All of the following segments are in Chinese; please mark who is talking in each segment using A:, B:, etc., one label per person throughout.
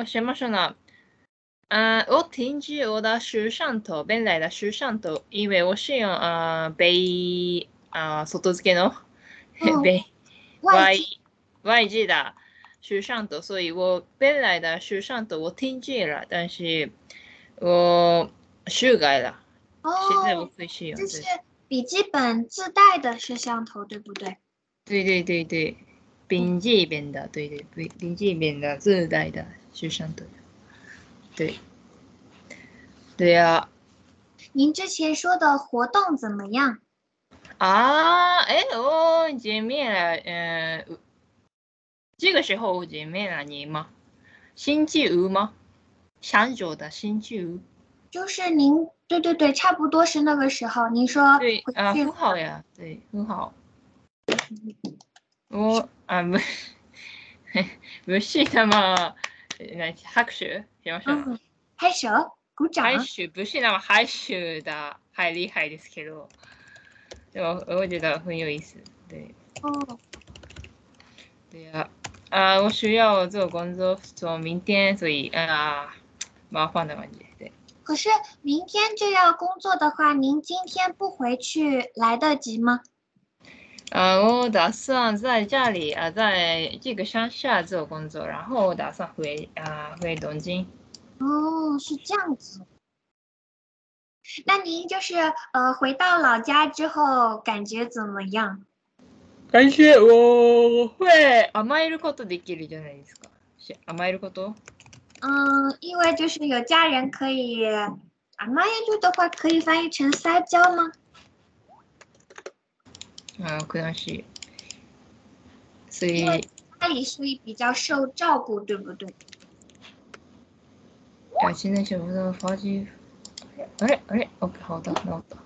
A: 我什么说呢？啊，我听记我的书上头，本来的书上头，因为我是用啊被啊 外付けの被
B: 外
A: Y Y G 的书上头，所以我本来的书上头我听记了，但是我修改了，现在我
B: 哦，
A: 会使用。
B: 就是
A: 对
B: 笔记本自带的摄像头，对不对？
A: 对对对对，笔记本的，对对对，笔记本的自带的书上头。对，对呀、
B: 您之前说的活动怎么样？
A: 啊，哎，我见面了，呃，这个时候我见面了你吗？星期五吗？上周的星期五。
B: 就是您，对对对，差不多是那个时候。您说，
A: 对啊，
B: 去
A: 很好呀，对，很好。我啊不，不是那么，那拍手しましょう。
B: 嗯，拍手，鼓掌。
A: 拍手不是那么拍手的，太厉害ですけど，对我我觉得很有意思，对
B: 哦，
A: 对呀，啊，我需要做工作，做明天，所以啊，麻烦的感觉，对。
B: 可是明天就要工作的话，您今天不回去来得及吗？
A: 啊，我打算在家里啊，在这个乡下做工作，然后我打算回啊回东京。
B: 哦，是这样子。那您就是呃回到老家之后感觉怎么样？
A: 感觉我会甘えることできるじゃないですか。し甘えること？
B: 嗯，因为就是有家人可以，啊，妈呀，就的话可以翻译成撒娇吗？
A: 啊，可能是。所以
B: 因为家里所以比较受照顾，对不对？
A: 啊，现在是我的发际。あれあれ？OK，好的，那我的。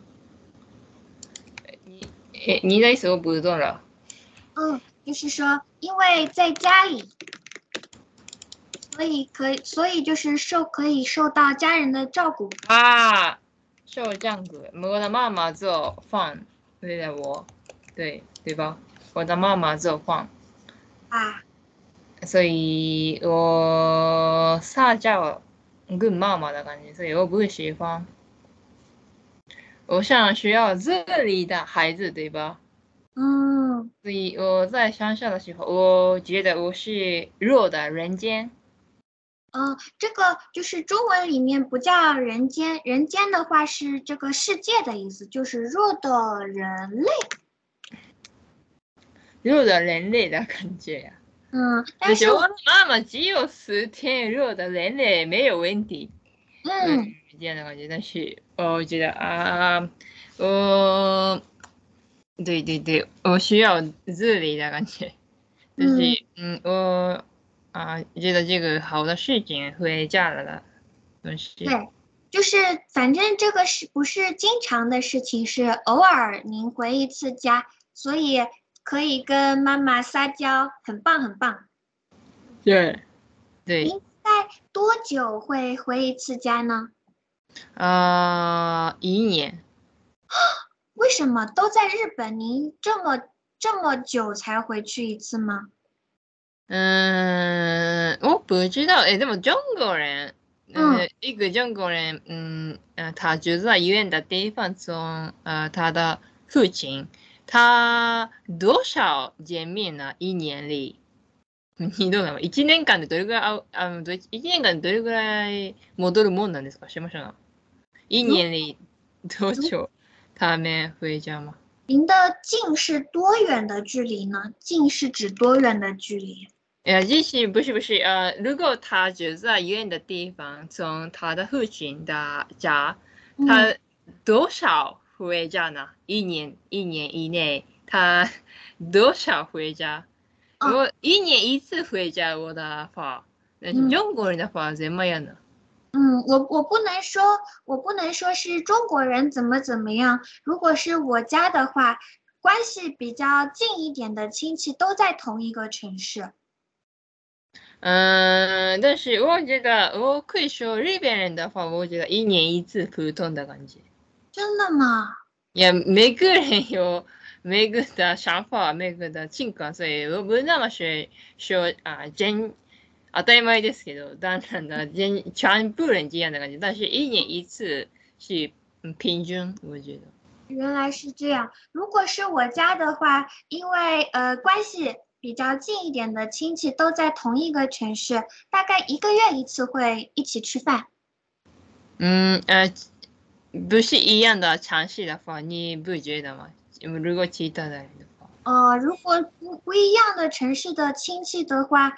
A: 你诶，你的意思我不懂了。
B: 嗯，就是说，因为在家里，所以可以，所以就是受可以受到家人的照顾。
A: 啊，是我这样子，我的妈妈做饭，为了我， 对对吧？我的妈妈做饭，
B: 啊，
A: 所以我撒娇跟妈妈的感觉，所以我不喜欢。我想需要这里的孩子，对吧？
B: 嗯，
A: 所以我在乡下的时候，我觉得我是弱的人间。
B: 嗯，这个就是中文里面不叫人间，人间的话是这个世界的意思，就是弱的人类。
A: 弱的人类的感觉呀、
B: 嗯，
A: 但是我妈妈只有十天弱的人类没有问题。
B: 嗯，
A: 这样的感觉，但是我觉得啊，我，对对对，我需要自理的感觉，就是嗯，我啊觉得这个好的事情回家了的东西，
B: 对，就是反正这个是不是经常的事情，是偶尔您回一次家，所以可以跟妈妈撒娇，很棒很棒。
A: 对对
B: 您在多久会回一次家呢？
A: 呃，一年
B: 为什么都在日本，您这么这么久才回去一次吗？
A: 嗯，我不知道，哎，でも中国人，
B: 嗯
A: 呃，一个中国人，嗯，呃，他住在远的地方，从呃他的父亲，他多少见面呢？一年里，你どうなの？一年間でどれぐらい会うあのど一年間でどれぐらい戻るもんなんですか？知りましょうな。一年里多久他们回家吗？
B: 您的近是多远的距离呢？近是指多远的距离？
A: 呃，就是不是不是呃，如果他住在远的地方，从他的父亲的家，
B: 嗯
A: 他多少 回家呢？一年一年以内，他 多少回家？
B: 哦
A: 我一年一次回家，我的话，
B: 那
A: 中国人的话怎么样呢？
B: 嗯，我我不能说，我不能说是中国人怎么怎么样。如果是我家的话，关系比较近一点的亲戚都在同一个城市。
A: 嗯，但是我觉得我可以说日本人的话，我觉得一年一次普通的感觉。
B: 真的吗？
A: いや、每个人有每个的想法，每个的情感，所以我不那么说说啊真 当たり前ですけど、だんだんだ全全部人这样的感觉，但是一年一次是嗯平均，我觉得。
B: 原来是这样。如果是我家的话，因为呃关系比较近一点的亲戚都在同一个城市，大概一个月一次会一起吃饭。
A: 嗯呃， 不是一样的城市的话，你不觉得吗？如果其他的人的话，
B: 呃，如果不不一样的城市的亲戚的话，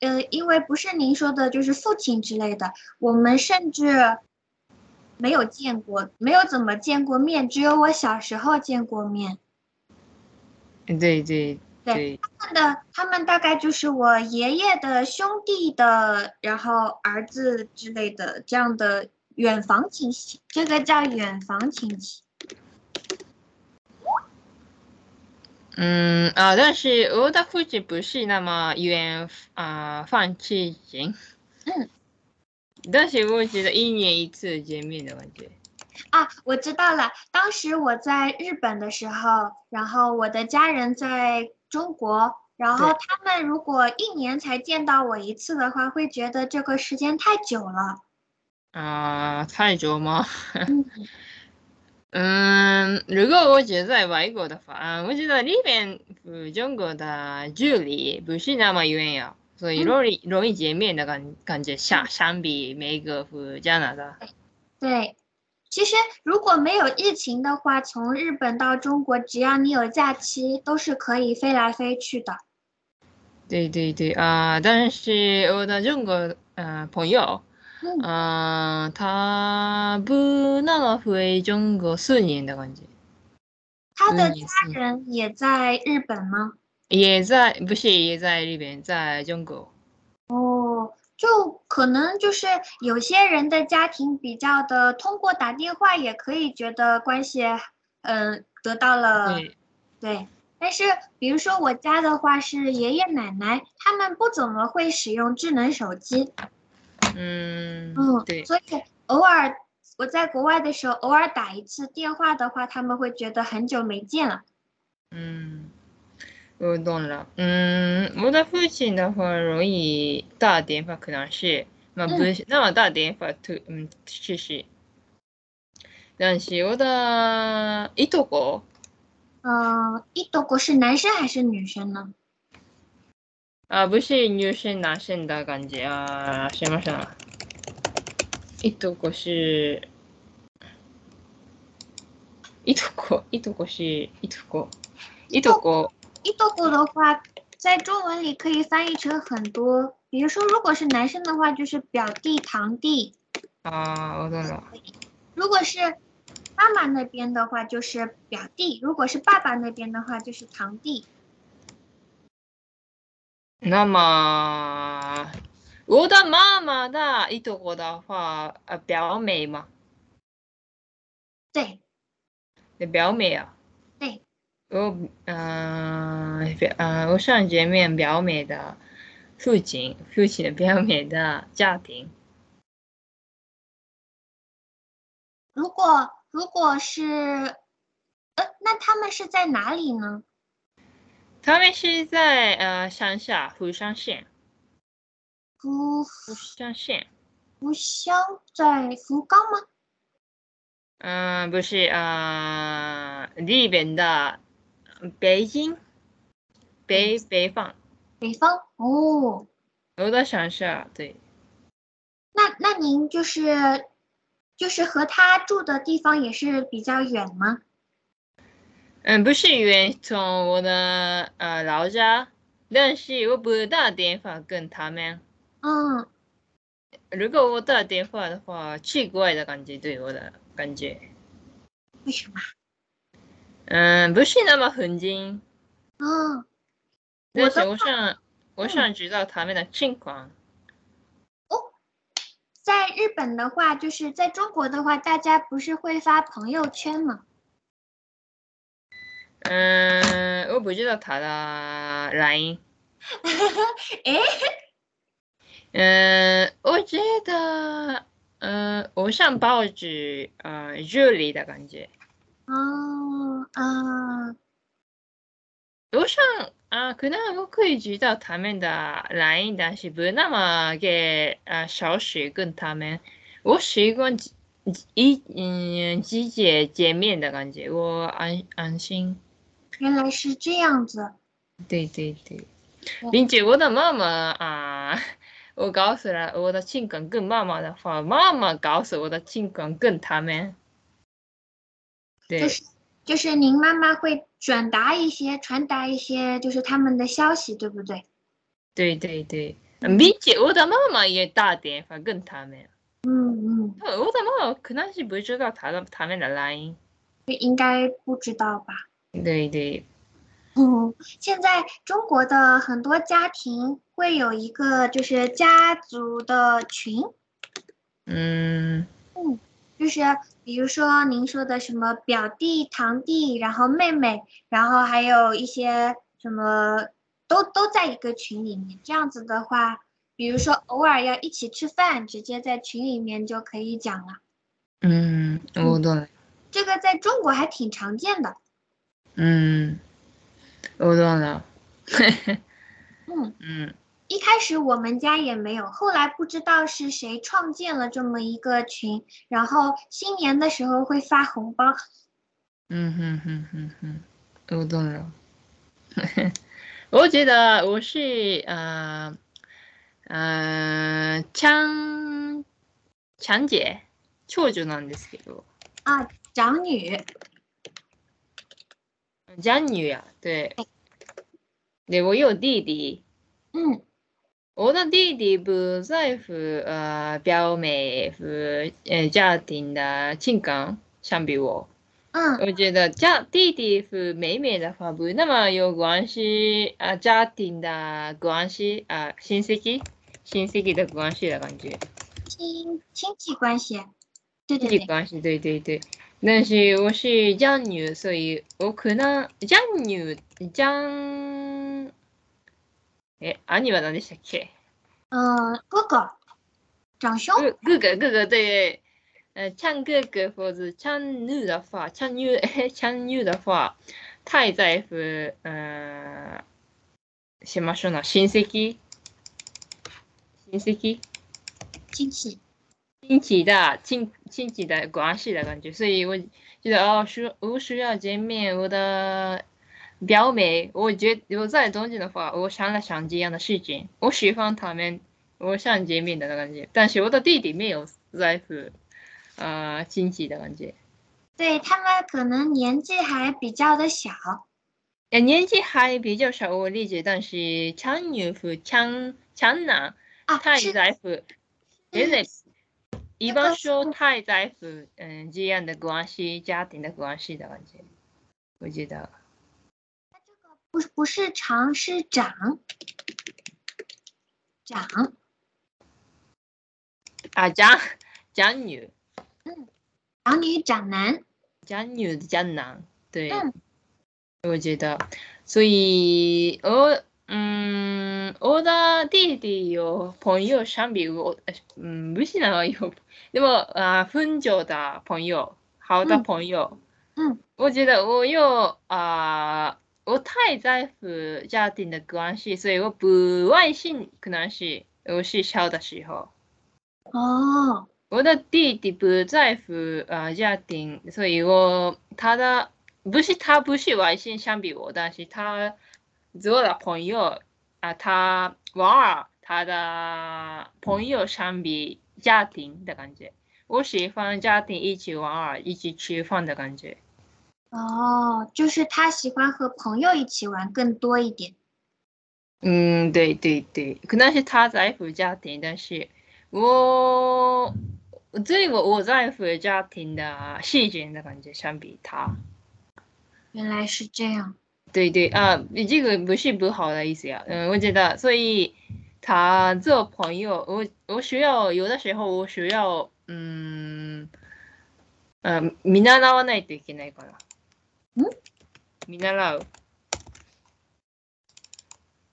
B: 呃，因为不是您说的，就是父亲之类的，我们甚至没有见过，没有怎么见过面，只有我小时候见过面。
A: 对对
B: 对，他们的他们大概就是我爷爷的兄弟的，然后儿子之类的这样的远房亲戚，这个叫远房亲戚。
A: 嗯啊，但是我的父亲不是那么远啊，放弃型。嗯，但是我觉得一年一次见面的感觉。
B: 啊，我知道了。当时我在日本的时候，然后我的家人在中国，然后他们如果一年才见到我一次的话，会觉得这个时间太久了。
A: 啊，太久吗？嗯，如果我觉得在外国的话，我觉得里边和中国的距离不是那么远呀，所以容易容易见面的感感觉相相比美国和加拿大。
B: 对，其实如果没有疫情的话，从日本到中国，只要你有假期，都是可以飞来飞去的。
A: 对对对啊，但是我的中国呃朋友。嗯，他不那么回中国四年的感觉。
B: 他的家人也在日本吗？
A: 也在，不是也在日本，在中国。
B: 哦，就可能就是有些人的家庭比较的，通过打电话也可以觉得关系，嗯，得到了。对。对。但是，比如说我家的话，是爷爷奶奶，他们不怎么会使用智能手机。
A: 嗯
B: 嗯，
A: 对，
B: 所以偶尔我在国外的时候，偶尔打一次电话的话，他们会觉得很久没见了。
A: 嗯，我懂了。嗯，我的父亲的话容易打电话，可能是，那不是那么打电话，嗯，试试。但是我的一头哥，
B: 嗯，一头哥是男生还是女生呢？
A: 啊，不是女生男生的感觉啊，すみません。いとこ是，いとこ，いとこ是いとこ，いとこ。
B: いとこ的话，在中文里可以翻译成很多，比如说，如果是男生的话，就是表弟、堂弟。
A: 啊，我懂了。
B: 如果是妈妈那边的话，就是表弟；如果是爸爸那边的话，就是堂弟。
A: 那么我的妈妈的一头过的话，呃，表妹吗？
B: 对，你
A: 表妹啊。
B: 对。
A: 我嗯表嗯，我想见面表妹的父亲，父亲的表妹的家庭。
B: 如果如果是，呃，那他们是在哪里呢？
A: 他们是在呃乡下福山县。
B: 福
A: 福山县。
B: 扶乡在福冈吗？
A: 嗯，不是啊，里边的北京，北北方。
B: 北方哦。
A: 我在乡下对。
B: 那那您就是就是和他住的地方也是比较远吗？
A: 嗯，不是远，从我的呃老家，但是我不打电话跟他们。
B: 嗯，
A: 如果我打电话的话，奇怪的感觉对我的感觉。
B: 为什么？
A: 嗯，不是那么很近。
B: 嗯。
A: 但是我想，我想知道他们的情况。
B: 哦，在日本的话，就是在中国的话，大家不是会发朋友圈吗？
A: 嗯，我不知道他的 line。
B: 哎，
A: 嗯，我觉得，嗯，我想报纸，呃，热烈的感觉。
B: 哦，啊。
A: 我想，啊，可能我可以知道他们的 line，但是不那么给啊小时跟他们，我习惯一嗯直接见面的感觉，我安安心。
B: 原来是这样子。
A: 对对对，并且我的妈妈啊，我告诉了我的情感跟妈妈的话，妈妈告诉我的情感跟他们。对。
B: 就是就是您妈妈会转达一些、传达一些，就是他们的消息，对不对？
A: 对对对，并且我的妈妈也打电话跟他们。
B: 嗯嗯。
A: 我的妈妈可能是不知道他的他们的 line。
B: 应该不知道吧？
A: 对对。
B: 嗯，现在中国的很多家庭会有一个就是家族的群。
A: 嗯。
B: 嗯。就是比如说您说的什么表弟、堂弟，然后妹妹，然后还有一些什么，都都在一个群里面。这样子的话，比如说偶尔要一起吃饭，直接在群里面就可以讲了。
A: 嗯，我懂了。
B: 这个在中国还挺常见的。
A: 嗯，我懂了。
B: 嗯
A: 嗯。
B: 一开始我们家也没有，后来不知道是谁创建了这么一个群，然后新年的时候会发红包。
A: 嗯哼哼哼哼，我懂了。我觉得我是呃呃强强姐，長女なんですけど。
B: 啊，长女。
A: 长女呀，对。对，我有弟弟。
B: 嗯。
A: 我的弟弟不在乎呃表妹和呃家庭的情感，相比我，
B: 嗯，
A: 我觉得家弟弟和妹妹的话不那么有关系啊，家庭的关系啊，亲戚亲戚的关系的感觉，
B: 亲亲戚关系，对对
A: 对，关系对对对，但是我是长女，所以我可能长女长。え、兄は何でしたっけ？
B: 嗯，哥哥，长兄。
A: 哥哥，哥哥对，呃，像哥哥或者像女的话，像女，像女的话，太在乎，呃，しましょうな、親戚，親戚，
B: 亲戚，
A: 亲戚的亲亲戚的关系的感觉，所以我觉得哦，需我需要见面，我的。表妹，我觉我在东京的话，我想了想这样的事情。我喜欢他们，我想见面的感觉。但是我的弟弟没有在乎，呃，亲戚的感觉。
B: 对他们可能年纪还比较的小。
A: 呃，年纪还比较小，我理解。但是强女和强强男太在乎，真的，一般说太在乎，嗯，这样的关系，家庭的关系的感觉，我觉得。
B: 不不是长是长，长。
A: 啊长长女，
B: 嗯，长女长男，
A: 长女的长男，对，我觉得，所以哦嗯，我的弟弟有朋友相比我，嗯，不是那么有，那么啊很久的朋友，好的朋友，
B: 嗯，
A: 我觉得我又啊。我太在乎家庭的关系，所以我不外信可能是我是小的时候。
B: 哦，
A: 我的弟弟不在乎啊家庭，所以我他的不是他不是外信相比我，但是他做了朋友啊，他玩儿他的朋友相比家庭的感觉。我喜欢家庭一起玩儿一起吃饭的感觉。
B: 哦，就是他喜欢和朋友一起玩更多一点。
A: 嗯，对对对，可能是他在乎家庭，但是我对我我在乎家庭的细节的感觉相比他。
B: 原来是这样。
A: 对对啊，这个不是不好的意思呀。嗯，我觉得，所以他做朋友，我我需要有的时候我需要嗯嗯見習わないといけないから。
B: 嗯，
A: 見習う。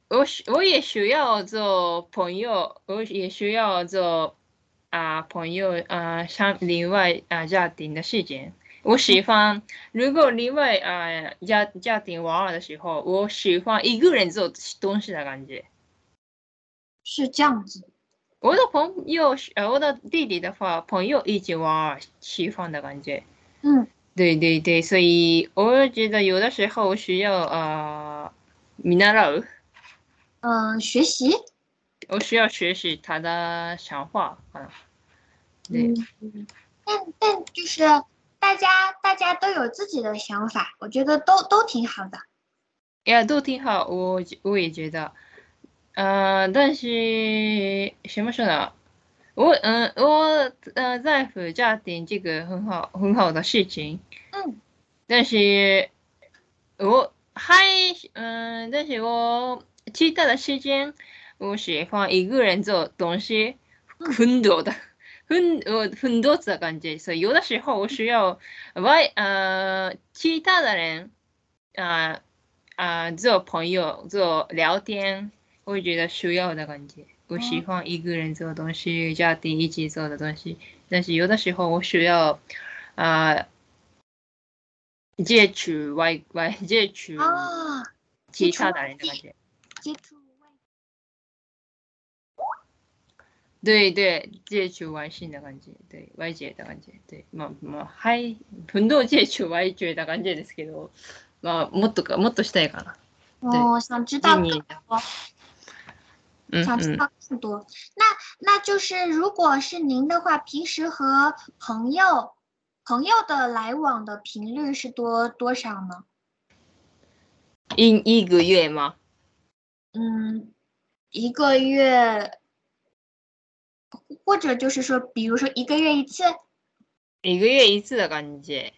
A: 我我也需要做朋友，我也需要做啊朋友啊，像另外啊家庭的事情， 我喜欢，如果另外呃家家庭玩的时候，我喜欢一个人做东西的感觉。
B: 是这样子。
A: 我的朋友，呃，我的弟弟的话，朋友一起玩喜欢的感觉。
B: 嗯，
A: 对对对，所以我觉得有的时候需要呃，見習う。
B: 嗯，学习。
A: 我需要学习他的想法，
B: 嗯。对。但但就是大家大家都有自己的想法，我觉得都都挺好的。
A: 呀，都挺好，我我也觉得。嗯，但是什么说呢？我嗯，我呃在乎家庭这个很好很好的事情。
B: 嗯。
A: 但是我还嗯，但是我其他的时间，我喜欢一个人做东西，很多的，很我很多的感觉。所以有的时候我需要外呃其他的人啊啊做朋友做聊天。会觉得需要的感觉。我喜欢一个人做东西，家庭一起做的东西。但是有的时候我需要啊接触外外接触其他的人的感觉。
B: 接触外。
A: 对对，接触外星的感觉，对外界的感觉，对まあまあはい運動接触外界的感じですけど、まあもっとかもっとしたいかな。
B: 哦，想知道更多。想知道更多，那那就是如果是您的话，平时和朋友朋友的来往的频率是多多少呢？
A: 一一个月吗？
B: 嗯，一个月， 或者就是说，比如说一个月一次。
A: 一个月一次的感觉。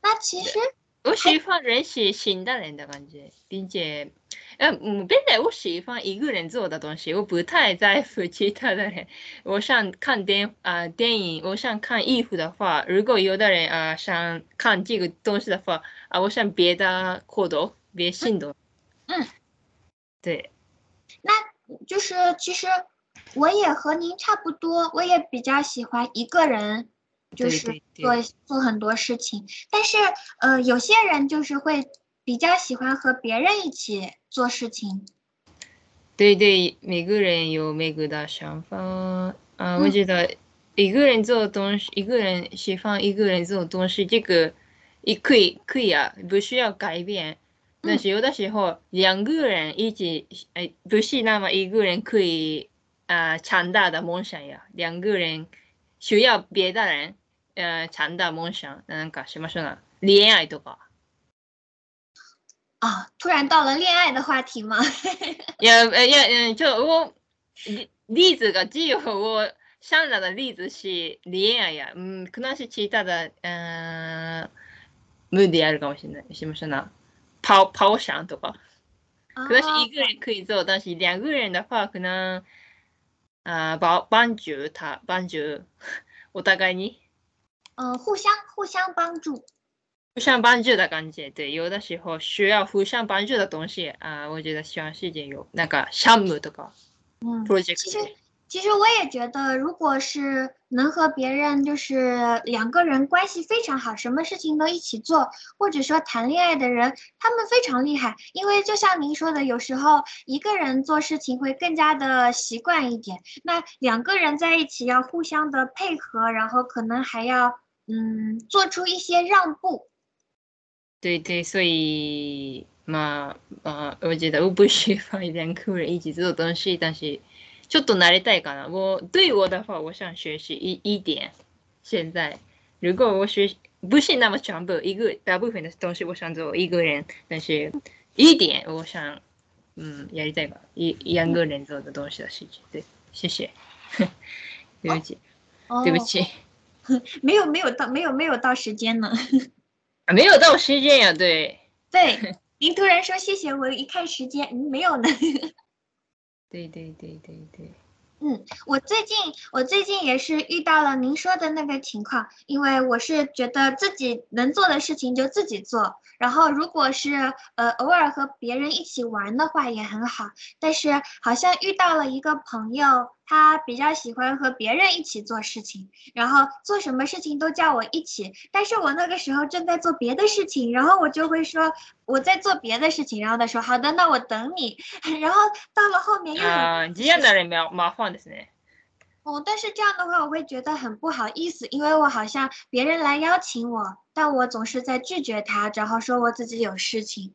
B: 那其实
A: 我喜欢认识新的人的感觉，并且。嗯，本来我喜欢一个人做的东西，我不太在乎其他的人。我想看电啊电影，我想看衣服的话，如果有的人啊想看这个东西的话，啊，我想别的活动，别行动。
B: 嗯，
A: 对。
B: 那就是其实我也和您差不多，我也比较喜欢一个人，就是做做很多事情。但是呃，有些人就是会。比较喜欢和别人一起做事情。
A: 对对，每个人有每个的想法啊。我觉得一个人做东西，一个人喜欢一个人做东西，这个也可以可以啊，不需要改变。但是有的时候两个人一起，哎，不是那么一个人可以啊强大的梦想呀。两个人需要别的人呃强大梦想，なんかしましょうな。恋愛とか。
B: 啊，突然到了恋爱的话题吗？
A: 也呃也嗯，就我例例子が只有我想到的例子是恋愛や、嗯，可能是其他的嗯無理あるかもしれない。しましたな。跑跑想とか，可能是一个人可以做，但是两个人的话可能 啊帮帮助他帮助お互いに。
B: 嗯，互相互相帮助。
A: 互相帮助的感觉，对，有的时候需要互相帮助的东西啊，我觉得希望世界有那个项目的个，
B: 嗯，其实其实我也觉得，如果是 能和别人就是两个人关系非常好，什么事情都一起做，或者说谈恋爱的人，他们非常厉害，因为就像您说的，有时候一个人做事情会更加的习惯一点，那两个人在一起要互相的配合，然后可能还要嗯做出一些让步。
A: 对对，所以嘛呃，我觉得我不喜欢两个人 一起做东西，但是ちょっと慣れたいかな。我对我的话，我想学习一一点。现在如果我学不是那么全部一个大部分的东西，我想做一个人，但是一点我想嗯やりたい吧，一两个人做的东西的事情。对，谢谢。对不起，对不起。
B: 没有没有到没有没有到时间呢。
A: 没有到时间呀，对。
B: 对，您突然说谢谢，我一看时间，嗯，没有呢。
A: 对对对对对。
B: 嗯，我最近我最近也是遇到了您说的那个情况，因为我是觉得自己能做的事情就自己做，然后如果是呃偶尔和别人一起玩的话也很好，但是好像遇到了一个朋友，他比较喜欢和别人一起做事情，然后做什么事情都叫我一起。但是我那个时候正在做别的事情，然后我就会说我在做别的事情，然后他说好的，那我等你。然后到了后面又
A: 啊，这样的人麻麻烦的是呢。
B: 哦，但是这样的话我会觉得很不好意思，因为我好像别人来邀请我，但我总是在拒绝他，然后说我自己有事情。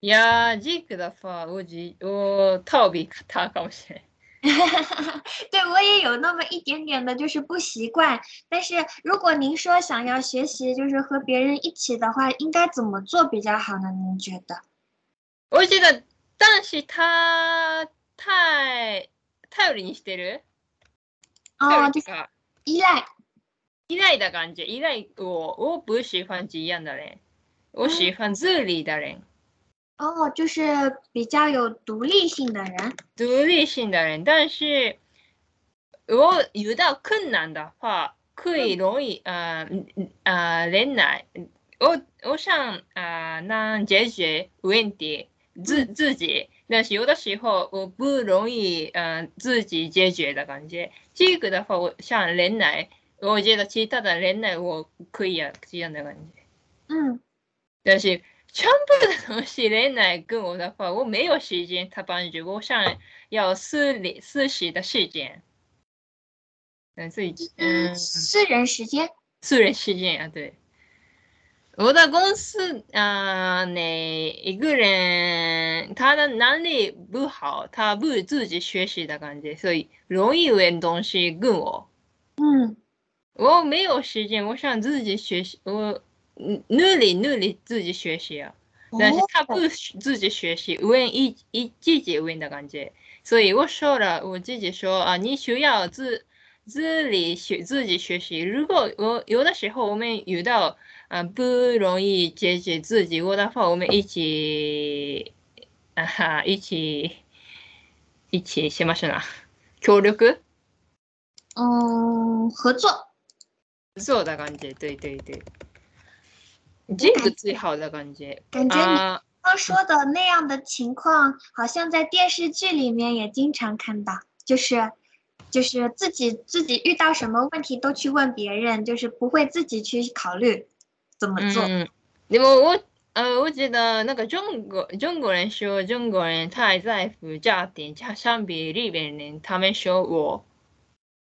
A: 呀，这个的话，我觉我逃避他搞些。
B: 对我也有那么一点点的，就是不习惯。但是如果您说想要学习，就是和别人一起的话，应该怎么做比较好呢？您觉得？
A: 我觉得，但是他太頼りにしてる。
B: 哦，就是依赖，
A: 依赖的感觉，依赖我，我不喜欢这样的人，我喜欢自理的人。
B: 哦，就是比较有独立性的人。
A: 独立性的人，但是我遇到困难的话，可以容易啊啊忍耐。我我想啊能解决问题自自己，但是有的时候我不容易嗯自己解决的感觉。这个的话，我想忍耐，我觉得其他的忍耐我可以啊这样的感觉。
B: 嗯，
A: 但是。全部的东西连来跟我的话，我没有时间他帮助我，想要私理私习的时间。嗯，自己嗯，
B: 私人时间，
A: 私人时间啊，对。我的公司啊，那一个人他的能力不好，他不自己学习的感觉，所以容易问东西跟我。
B: 嗯，
A: 我没有时间，我想自己学习我。努力努力自己学习啊，但是他不自己学习，问一一自己问的感觉，所以我说了，我自己说啊，你需要自自理学自己学习。如果我有的时候我们遇到啊不容易解决自己，我的话我们一起啊哈一起一起しましょうな。協力？
B: 嗯，合作。
A: 合作的感觉，对对对。 这个最好的感觉，
B: 感觉你刚说的那样的情况，好像在电视剧里面也经常看到，就是，就是自己自己遇到什么问题都去问别人，就是不会自己去考虑怎么做。
A: 嗯，因为我呃，我觉得那个中国中国人说中国人太在乎家庭，相比日本人，他们说我，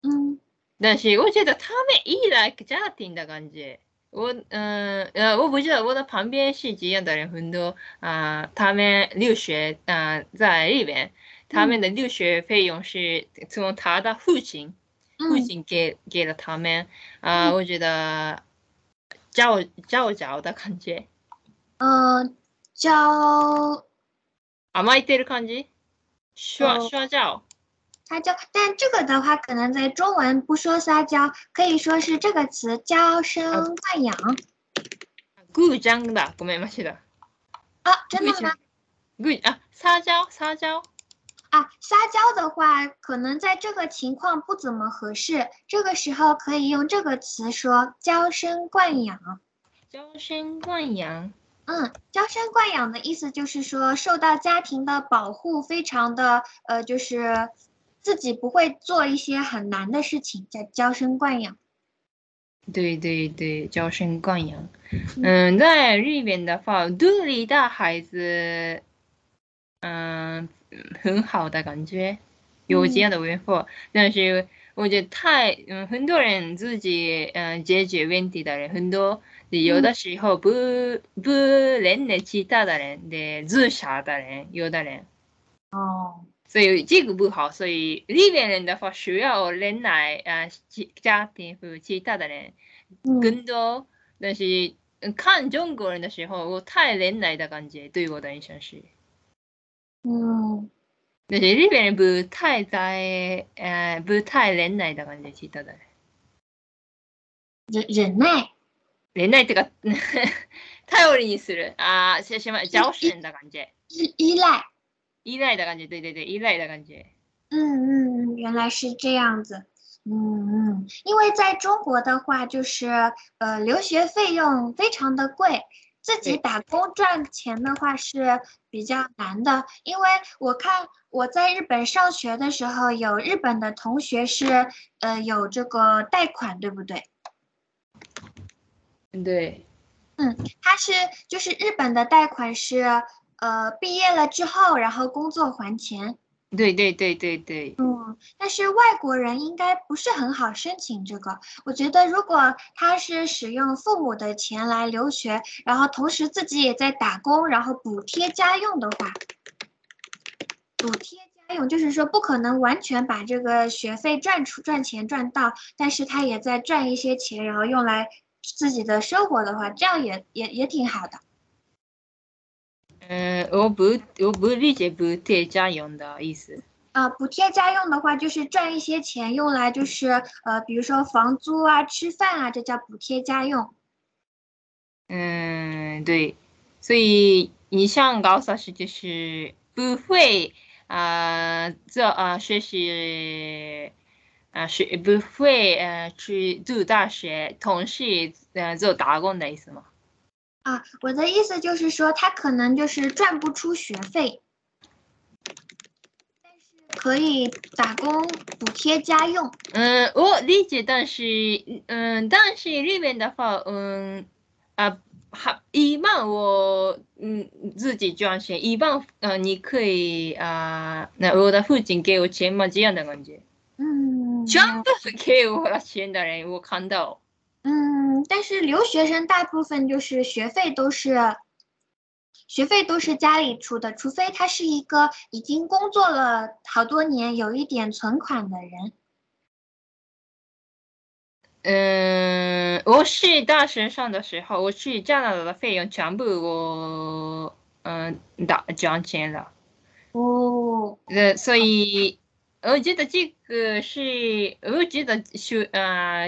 B: 嗯，
A: 但是我觉得他们依赖家庭的感觉。我嗯呃，我不知道我的旁边是这样的人很多啊，他们留学啊在日本，他们的留学费用是从他的父亲父亲给给了他们啊，我觉得教教教的感觉，
B: 嗯，教
A: 甘えてる感じ，说说教。
B: 撒娇，但这个的话，可能在中文不说撒娇，可以说是这个词娇生惯养。
A: 故障的，ごめんなさい
B: 啊，真的吗？
A: 故啊，撒娇撒娇
B: 啊，撒娇的话，可能在这个情况不怎么合适。这个时候可以用这个词说娇生惯养。
A: 娇生惯养，
B: 嗯，娇生惯养的意思就是说受到家庭的保护，非常的呃，就是。 自己不会做一些很难的事情，叫娇生惯养。
A: 对对对，娇生惯养。嗯，在日本的话，独立的孩子，嗯，很好的感觉，有这样的文化。但是我觉得太，嗯，很多人自己嗯解决问题的人很多，有的时候不不认得其他的人的自杀的人，有的人。
B: 哦。
A: 所以这个不好，所以日本人的话需要忍耐啊，家庭和其他的人更多。但是看中国人的时候，我太忍耐的感觉，对我的印象是。
B: 嗯。
A: 但是日本人不太在呃不太忍耐的感觉，其他的人。
B: 忍忍耐。
A: 忍耐ってか頼りにするあししま矫情的感觉。
B: 依赖。
A: 依赖的感觉，对对对，依赖的感觉。
B: 嗯嗯，原来是这样子。嗯嗯，因为在中国的话，就是呃，留学费用非常的贵，自己打工赚钱的话是比较难的，因为我看我在日本上学的时候，有日本的同学是呃有这个贷款，对不对？
A: 对。
B: 嗯，他是就是日本的贷款是呃毕业了之后，然后工作还钱。
A: 对对对对对，
B: 嗯，但是外国人应该不是很好申请这个。我觉得如果他是使用父母的钱来留学，然后同时自己也在打工，然后补贴家用的话，补贴家用就是说不可能完全把这个学费赚出赚钱赚到，但是他也在赚一些钱，然后用来自己的生活的话，这样也也也挺好的。
A: 嗯，我不我不理解补贴家用的意思。
B: 啊，补贴家用的话，就是赚一些钱用来，就是呃，比如说房租啊、吃饭啊，这叫补贴家用。
A: 嗯，对。所以你像高三时就是不会啊做啊学习啊学不会呃去读大学，同时呃做打工的意思吗？
B: 啊，我的意思就是说，他可能就是赚不出学费，但是可以打工补贴家用。
A: 嗯，我理解，但是，嗯，但是里面的话，嗯，啊，好，一般我，嗯，自己赚钱，一般，嗯，你可以啊，那我的父亲给我钱嘛，这样的感觉。
B: 嗯，
A: 全部给我钱的人，我看到。
B: 嗯，但是留学生大部分就是学费都是学费都是家里出的，除非他是一个已经工作了好多年、有一点存款的人。
A: 嗯，我是大学上的时候，我去加拿大的费用全部我嗯打交钱了。
B: 哦。
A: 呃，所以我觉得这个是，我觉得是啊。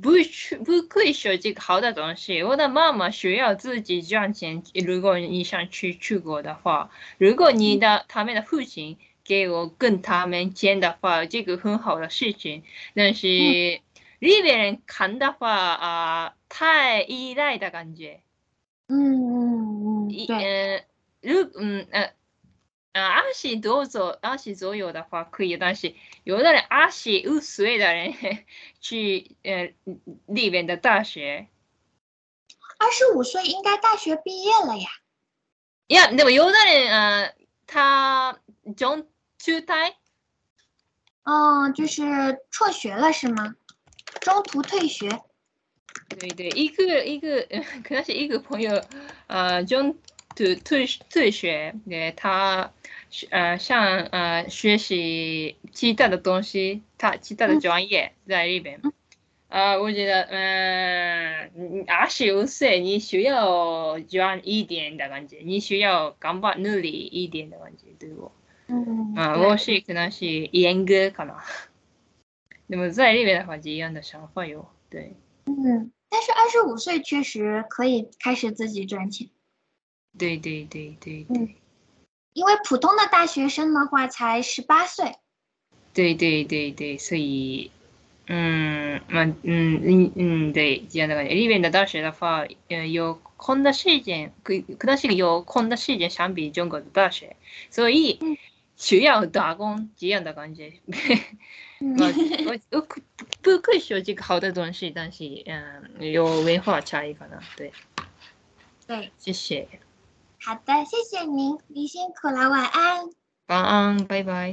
A: 不去不可以学这个好的东西。我的妈妈需要自己赚钱。如果你想去出国的话，如果你的他们的父亲给我跟他们钱的话，这个很好的事情。但是里边人看的话啊，太依赖的感觉。
B: 嗯嗯嗯，对。
A: 如嗯呃。啊，足どうぞ、足左右的话可以，但是有的人足薄い的人去呃里边的大学。
B: 二十五岁应该大学毕业了呀。
A: いや、でも有的人呃他中中退。
B: 哦，就是辍学了是吗？中途退学。
A: 对对，一个一个可能是一个朋友呃中 途退退学，对他。呃，像呃学习其他的东西，他其他的专业在里边。呃，我觉得，嗯，二十五岁你需要赚一点的感觉，你需要頑張努力一点的感觉，对我。
B: 嗯。
A: 啊，我是可能是严格可能。那么在里边的话，一样的想法有，对。
B: 嗯，但是二十五岁确实可以开始自己赚钱。
A: 对对对对对。
B: 因为普通的大学生的话才十八岁，
A: 对对对对，所以，嗯，嗯嗯嗯嗯，对，这样的感觉。里面的大学的话，呃，有空的时间，可可能是有空的时间相比中国的大学，所以需要打工这样的感觉。我我不可以说这个好的东西，但是嗯，有文化差异可能，对。
B: 对，
A: 谢谢。
B: 好的，谢谢您，您辛苦了，晚安。
A: 晚安，拜拜。